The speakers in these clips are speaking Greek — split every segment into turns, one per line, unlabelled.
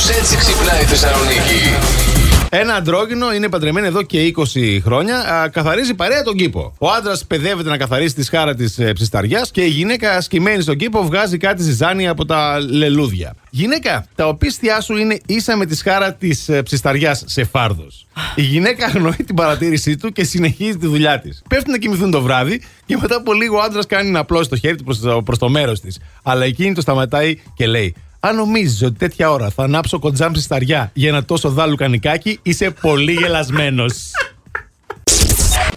Κάπως έτσι ξυπνάει η Θεσσαλονίκη.
Ένα αντρόγινο είναι παντρεμένο εδώ και 20 χρόνια. α, καθαρίζει παρέα τον κήπο. Ο άντρας παιδεύεται να καθαρίσει τη σχάρα της ε, ψισταριάς και η γυναίκα σκημένη στον κήπο βγάζει κάτι ζυζάνια από τα λελούδια. Γυναίκα, τα οπίστια σου είναι ίσα με τη σχάρα της ε, ψισταριάς σε φάρδος. Η γυναίκα αγνοεί την παρατήρησή του και συνεχίζει τη δουλειά της. Πέφτουν να κοιμηθούν το βράδυ και μετά από λίγο ο άντρας κάνει να απλώσει το χέρι του προς το, προς το μέρος της. Αλλά εκείνη το σταματάει και λέει: αν νομίζεις ότι τέτοια ώρα θα ανάψω κοντζάμ σταριά για ένα τόσο δάλου κανικάκι, είσαι πολύ γελασμένος.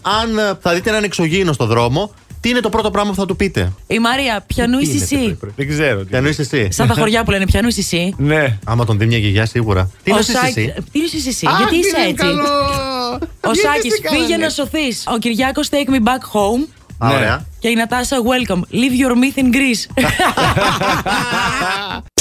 Αν ε, θα δείτε έναν εξωγήινο στο δρόμο, τι είναι το πρώτο πράγμα που θα του πείτε;
Η Μαρία, πιανού είσαι εσύ.
Δεν ξέρω. τι.
Τι εννοεί εσύ.
Σαν τα χωριά που λένε πιανού είσαι εσύ.
Ναι.
Άμα τον δει μια γιαγιά σίγουρα. Τι
Ο
εννοεί
Σάκης-
εσύ.
Τι είσαι εσύ,
Α,
γιατί
τι
είσαι
είναι
έτσι;
καλό.
Ο
Γιατί
Σάκης,
σε κάνανε;
φύγε να σωθείς. Ο Κυριάκος, take me back home.
Α,
Ναι.
Ωραία.
Και η Νατάσα, welcome. Leave your myth in Greece.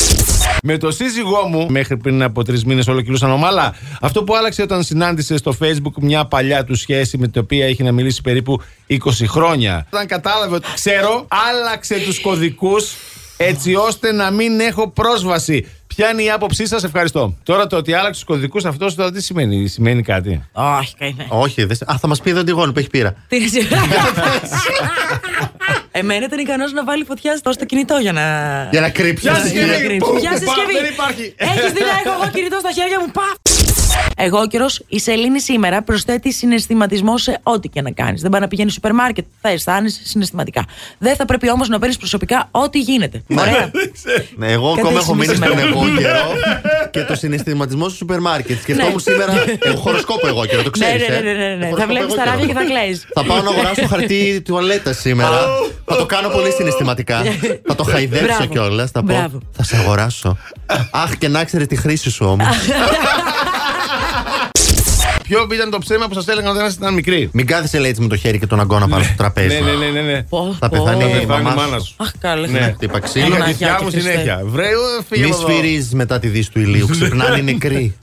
Με το σύζυγό μου, μέχρι πριν από τρεις μήνες όλο κυλούσαν ομάλα. Αυτό που άλλαξε όταν συνάντησε στο Facebook μια παλιά του σχέση με την οποία είχε να μιλήσει περίπου 20 χρόνια. Όταν κατάλαβε ότι ξέρω, άλλαξε τους κωδικούς έτσι ώστε να μην έχω πρόσβαση. Ποια είναι η άποψή σας, ευχαριστώ. Τώρα το ότι άλλαξε τους κωδικούς αυτό τώρα τι σημαίνει, σημαίνει κάτι;
Όχι, καημέ.
Όχι, δεν... Α, θα μας πει η δοντιγόνη που έχει πείρα.
Τι είναι εσύ. Εμένα ήταν ικανός να βάλει φωτιά στο στο κινητό για να.
Για να κρύψει.
Ποια
Για να
συσκευή;
κρύψει.
Πού,
Ποια
πού,
συσκευή.
δεν υπάρχει.
Έχεις δει να έχω εγώ κινητό στα χέρια μου; Πα! Εγώ ο καιρός, η Σελήνη σήμερα προσθέτει συναισθηματισμό σε ό,τι και να κάνεις. Δεν πάει να πηγαίνει σούπερ μάρκετ. Θα αισθάνεσαι συναισθηματικά. Δεν θα πρέπει όμως να παίρνεις προσωπικά ό,τι γίνεται. Ωραία.
Ναι, εγώ
Κάτι
ακόμα έχω μείνει
σήμερα.
στον εγώ καιρό και το συναισθηματισμό στο σούπερ μάρκετ. Σκεφτόμουν σήμερα. Έχω χοροσκόπο εγώ καιρό, το
Ναι,
ξέρεις.
ναι, ναι, ναι, ναι. Θα βλέπεις τα ράδια και θα κλαίει.
Θα πάω να αγοράσω χαρτί τουαλέτα σήμερα. Θα το κάνω πολύ συναισθηματικά. θα το χαϊδέψω
Μπράβο.
κιόλας. Θα πω.
Μπράβο.
Θα σε αγοράσω. Αχ, και να ξέρεις τη χρήση σου όμως.
Ποιο ήταν το ψέμα που σας έλεγαν όταν ήσασταν μικροί;
Μην κάθεσαι λέει έτσι με το χέρι και τον αγκώνα πάνω στο τραπέζι.
Ναι, ναι, ναι, ναι. ναι.
Πω,
Θα
πω.
πεθάνει η
Θα πεθάνει η
μαμάς
μάνα
σου.
σου.
Αχ, καλά.
Ναι, χτύπα ξύλο.
Είχα τη
Παναγιά
θιά
και
μου
Χριστέ.
συνέχεια. Βρε, φύγε
Μη
από εδώ.
σφυρίζεις μετά τη δύση του ηλίου. Ξυπνάνε οι νεκροί.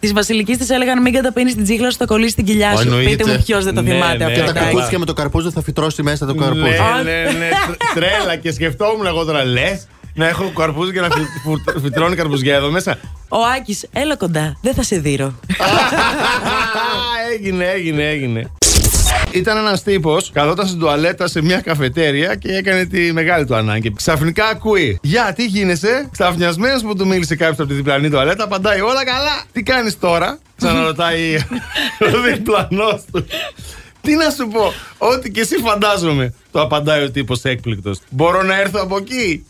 Της Βασιλικής της έλεγαν μην καταπίνεις την τσίχλα σου, θα κολλήσεις την κοιλιά σου.
Εννοείται.
Πείτε μου ποιος δεν το
Ναι,
θυμάται
ναι.
αυτό.
Και τα
εντάξει.
κακούτσια με το καρπούζι θα φυτρώσει μέσα το καρπούζι.
Ναι, ναι, ναι. Τρ- Τρέλα και σκεφτόμουν εγώ τώρα, λες να έχω καρπούζι και να φυ- φου- φυτρώνει καρπουζιά εδώ μέσα.
Ο Άκης, έλα κοντά, δεν θα σε δείρω.
έγινε, έγινε, έγινε. Ήταν ένας τύπος, καθόταν στην τουαλέτα σε μια καφετέρια και έκανε τη μεγάλη του ανάγκη. Ξαφνικά ακούει. Γεια, τι γίνεσαι; Ξαφνιασμένο που του μίλησε κάποιος από τη διπλανή τουαλέτα, απαντάει όλα καλά. Τι κάνεις τώρα, ξαναρωτάει ο διπλανός του. Τι να σου πω, Ό,τι και εσύ φαντάζομαι. Το απαντάει ο τύπος έκπληκτος. Μπορώ να έρθω από εκεί;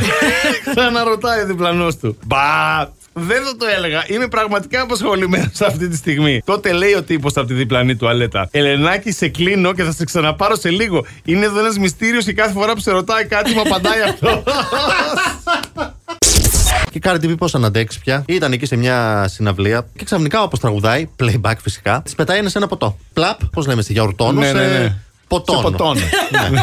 Ξαναρωτάει ο διπλανός του. Μπα! Δεν θα το έλεγα. Είμαι πραγματικά απασχολημένος αυτή τη στιγμή. Τότε λέει ο τύπος από τη διπλανή τουαλέτα. Ελενάκη, σε κλείνω και θα σε ξαναπάρω σε λίγο. Είναι εδώ ένας μυστήριος και κάθε φορά που σε ρωτάει κάτι μου απαντάει αυτό.
Και Κάρντι B πώς να αντέξει πια; Ήταν εκεί σε μια συναυλία και ξαφνικά όπως τραγουδάει, playback φυσικά, της πετάει ένα σε ένα ποτό. Πλαπ, πώς λέμε στη γιαουρτόνο,
Ναι,
σε
ναι, ναι.
Ποτόνο.
Σε ποτόνο.
Ναι.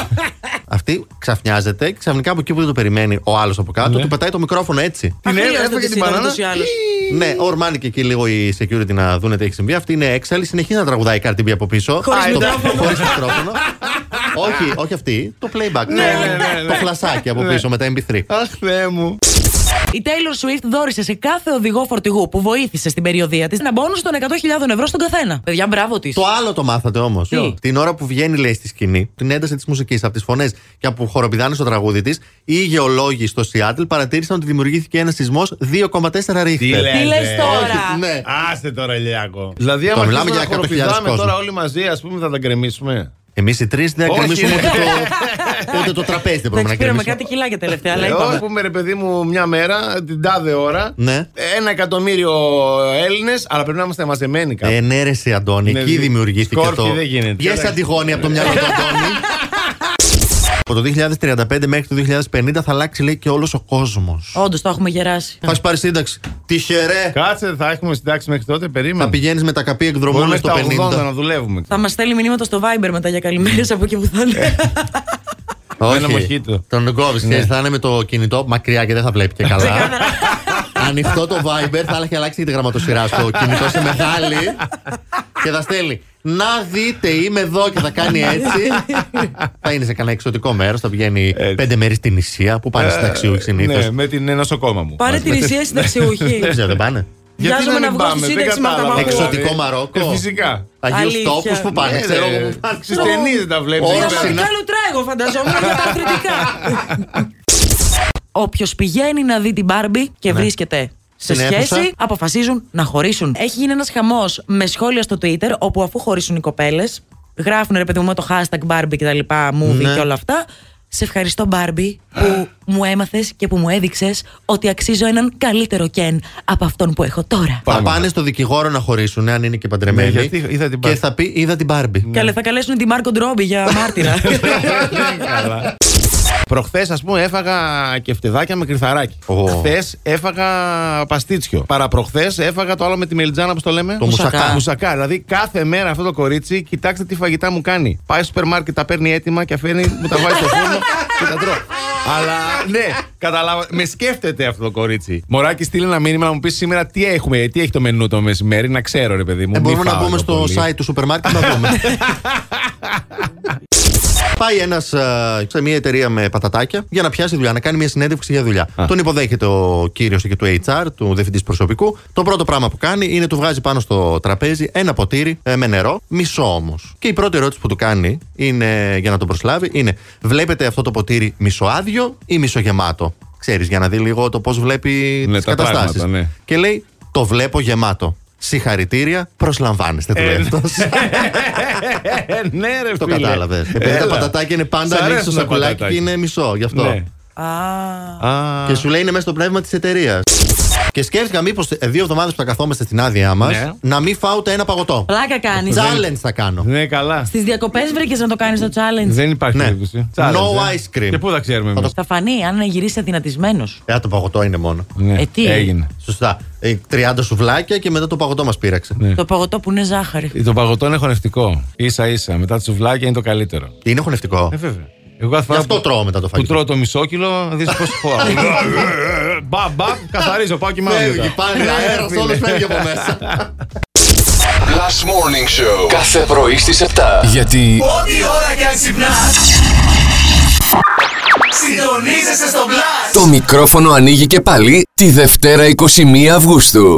Αυτή ξαφνιάζεται και ξαφνικά από εκεί που δεν το περιμένει ο άλλος από κάτω,
Ναι.
του πετάει το μικρόφωνο έτσι.
Την
Αχρίαστο
έφαγε
της
την
ήταν
μπανάνα.
ούτως ή άλλως.
Ναι, ορμάνει και εκεί λίγο η security να δούνε τι έχει συμβεί. Αυτή είναι έξαλλη, συνεχίζει να τραγουδάει η Cardi B από πίσω.
Χωρίς
Α, το-
μικρόφωνο.
χωρίς μικρόφωνο. όχι, όχι αυτή. Το playback.
Ναι,
το,
ναι, ναι, ναι.
το φλασάκι από
Ναι.
πίσω με τα MP3.
Αχ, Θεέ μου.
Η Taylor Swift δόρισε σε κάθε οδηγό φορτηγού που βοήθησε στην περιοδία της ένα μπόνους των 100.000 ευρώ στον καθένα. Παιδιά, μπράβο της.
Το άλλο το μάθατε όμως.
Τι;
Την ώρα που βγαίνει, λέει, στη σκηνή, την ένταση της μουσικής, από τις φωνές και από χοροπηδάνε στο τραγούδι της, οι γεωλόγοι στο Σιάτλ παρατήρησαν ότι δημιουργήθηκε ένα σεισμός 2,4 ρίχτερ.
λες,
Τι λες
ε.
τώρα;
Ναι.
Άστε τώρα, Ηλιάκο. Δηλαδή,
Το
άμα
μιλάμε
αρχίσουμε
για
να
100.000
χοροπηδάμε
κόσμο.
τώρα όλοι μαζί, ας πούμε, θα τα γκρεμίσουμε;
Εμείς οι τρεις δεν
Όχι,
γκρεμίσουμε
ρε.
ούτε το, ούτε το τραπέζι δεν μπορούμε να
Εντάξει, πήραμε
γκρεμίσουμε.
κάτι κιλάκια τελευταία, αλλά
Ε,
είπαμε.
όχι, πούμε ρε παιδί μου, μια μέρα, την τάδε ώρα.
Ναι.
Ένα εκατομμύριο Έλληνες, αλλά πρέπει να είμαστε μαζεμένοι κάπου.
Ε, ναι, ρε, εσύ, Αντώνη,
Ναι,
εκεί
δι-
δημιουργήθηκε
Σκόρπι
αυτό.
δεν γίνεται.
Βγες
Εντάξει.
Αντιγόνη από το μυαλό του Αντώνη. Από το 2035 μέχρι το 2050 θα αλλάξει, λέει, και όλος ο κόσμος.
Όντως το έχουμε γεράσει.
Θα έχεις πάρει σύνταξη. Τυχερέ!
Κάτσε, θα έχουμε συντάξει μέχρι τότε, περίμενε.
Θα πηγαίνεις με τα καπί
Μπορούμε
εκδρομών
μέχρι
στο
τα 80 να
50.
δουλεύουμε.
Θα μας στέλνει μηνύματα στο Viber μετά για καλημέρες από εκεί που θα είναι.
Ένα μοχίτο.
Τον κόβεις.
Ναι.
Θα είναι με το κινητό μακριά και δεν θα βλέπει και καλά. Ανοιχτό το Viber, θα έχει αλλάξει και τη γραμματοσυρά στο κινητό σε μεγάλη. και θα στέλνει. Να δείτε, είμαι εδώ και θα κάνει έτσι. θα είναι σε κανένα εξωτικό μέρος, θα πηγαίνει
Έτσι.
πέντε μέρες στην Ισία που πάνε συνταξιούχοι συνήθω.
Ναι, με την νοσοκόμα μου.
Πάρε την Ισία συνταξιούχη.
Δεν ξέρω, δεν πάνε.
Γιατί
Βιάζομαι να
μην
βγω στη
πάμε, δεν
σύνταξη με αυτά
κατάλαβα.
που ακούω.
Εξωτικό Μαρόκο.
Ε, φυσικά.
Αγίους
Αλήθεια.
τόπους που πάνε,
Ναι,
ξέρω
ρε,
εγώ.
Στις ταινίες τα βλέπεις.
Όλα
εκεί πέρα.
συνα-
Προσωπικά λουτρά εγώ φανταζόμουν για τα αθλητικά. Όποιος πηγαίνει να δει την Μπάρμπι και βρίσκεται σε
Στην αίθουσα.
σχέση, αποφασίζουν να χωρίσουν. Έχει γίνει ένας χαμός με σχόλια στο Twitter, όπου αφού χωρίσουν οι κοπέλες, γράφουν ρε παιδί μου με το hashtag Barbie και τα λοιπά, movie
Ναι.
και όλα αυτά. Σε ευχαριστώ, Barbie, που μου έμαθες και που μου έδειξες ότι αξίζω έναν καλύτερο Ken από αυτόν που έχω τώρα.
Θα
Πάμε.
πάνε στο δικηγόρο να χωρίσουν, αν είναι και παντρεμένοι.
Ναι, γιατί είδα την
και
Barbie.
θα πει: Είδα την Μπάρμπι.
Καλέ, θα καλέσουν τη Μάρκο Ντρόμπι για μάρτυρα.
Καλά. Προχθές, ας πούμε, έφαγα κεφτεδάκια με κρυθαράκι.
Ω.
Χθες έφαγα παστίτσιο. Παραπροχθέ έφαγα το άλλο με τη μελιτζάνα, πώ το λέμε.
Το μουσακά.
Μουσακά. Δηλαδή κάθε μέρα αυτό το κορίτσι, κοιτάξτε τι φαγητά μου κάνει. Πάει στο σούπερ μάρκετ, τα παίρνει έτοιμα και αφήνει, μου τα βάζει στο φούρνο και τα τρώω. Αλλά ναι, καταλάβα. Με σκέφτεται αυτό το κορίτσι. Μωράκι, στείλει ένα μήνυμα να μου πεις σήμερα τι έχουμε, τι έχει το μενού το μεσημέρι, να ξέρω, ρε παιδί μου.
Ε,
μη
μπορούμε να
φάω
μπούμε
το
στο
πολύ.
site του σούπερ μάρκετ να δούμε. Πάει ένας σε μια εταιρεία με πατατάκια για να πιάσει δουλειά, να κάνει μια συνέντευξη για δουλειά.
Α.
Τον υποδέχεται ο κύριος και του HR, του διευθυντής προσωπικού. Το πρώτο πράγμα που κάνει είναι του βγάζει πάνω στο τραπέζι ένα ποτήρι ε, με νερό, μισό όμως. Και η πρώτη ερώτηση που του κάνει είναι, για να τον προσλάβει είναι: Βλέπετε αυτό το ποτήρι μισοάδιο ή μισογεμάτο; Ξέρεις, για να δει λίγο το πώς βλέπει
Ναι,
τις
τα
καταστάσεις.
πράγματα, ναι.
Και λέει: Το βλέπω γεμάτο. Συγχαρητήρια, προσλαμβάνεστε, του λέει
Ε,
αυτός.
Ε, ναι, ρε
Το
φίλε.
κατάλαβες. Επειδή τα
Έλα.
πατατάκια είναι
Σ'
πάντα ανοίξεις το
αρέσουν τα
σακουλάκι και
πατατάκια.
είναι μισό. Γι' αυτό.
Ναι.
Α.
Α.
Και σου λέει είναι μέσα στο πνεύμα της εταιρείας. Και σκέφτηκα μήπως δύο εβδομάδες που θα καθόμαστε στην άδειά μας
Ναι.
να μην φάω ούτε ένα παγωτό.
Πλάκα κάνεις.
Challenge θα κάνω.
Ναι, καλά.
Στις διακοπές βρήκες να το κάνεις το challenge.
Δεν υπάρχει
Ναι.
περίπτωση.
No
Challenge, ε.
ice cream.
Και πού θα ξέρουμε
Θα
εμείς.
Θα φανεί αν γυρίσει αδυνατισμένο.
Ε, το παγωτό είναι μόνο.
Ναι,
Ε, τι;
Έγινε.
Σωστά. Ε, 30 σουβλάκια και μετά το παγωτό μας πείραξε.
Ναι.
Το παγωτό που είναι ζάχαρη.
Το παγωτό είναι χωνευτικό. σα ίσα. Μετά τη σουβλάκια είναι το καλύτερο.
Είναι χωνευτικό.
Ε, βέβαια. Εγώ κάθε
Γι'
φορά
αυτό
που,
τρώω μετά το
που
φαγητό.
τρώω το μισό κιλό, δεις πώς χωράω. Μπαμ, μπαμ, καθαρίζω, πάω και
Φεύγει, πάνε αέρας, όλος φεύγει από μέσα.
Last Morning Show. Κάθε πρωί στις 7. Γιατί
Ό,τι ώρα κι αν ξυπνάς Συντονίζεσαι στο Blast
το μικρόφωνο ανοίγει και πάλι τη Δευτέρα 21 Αυγούστου.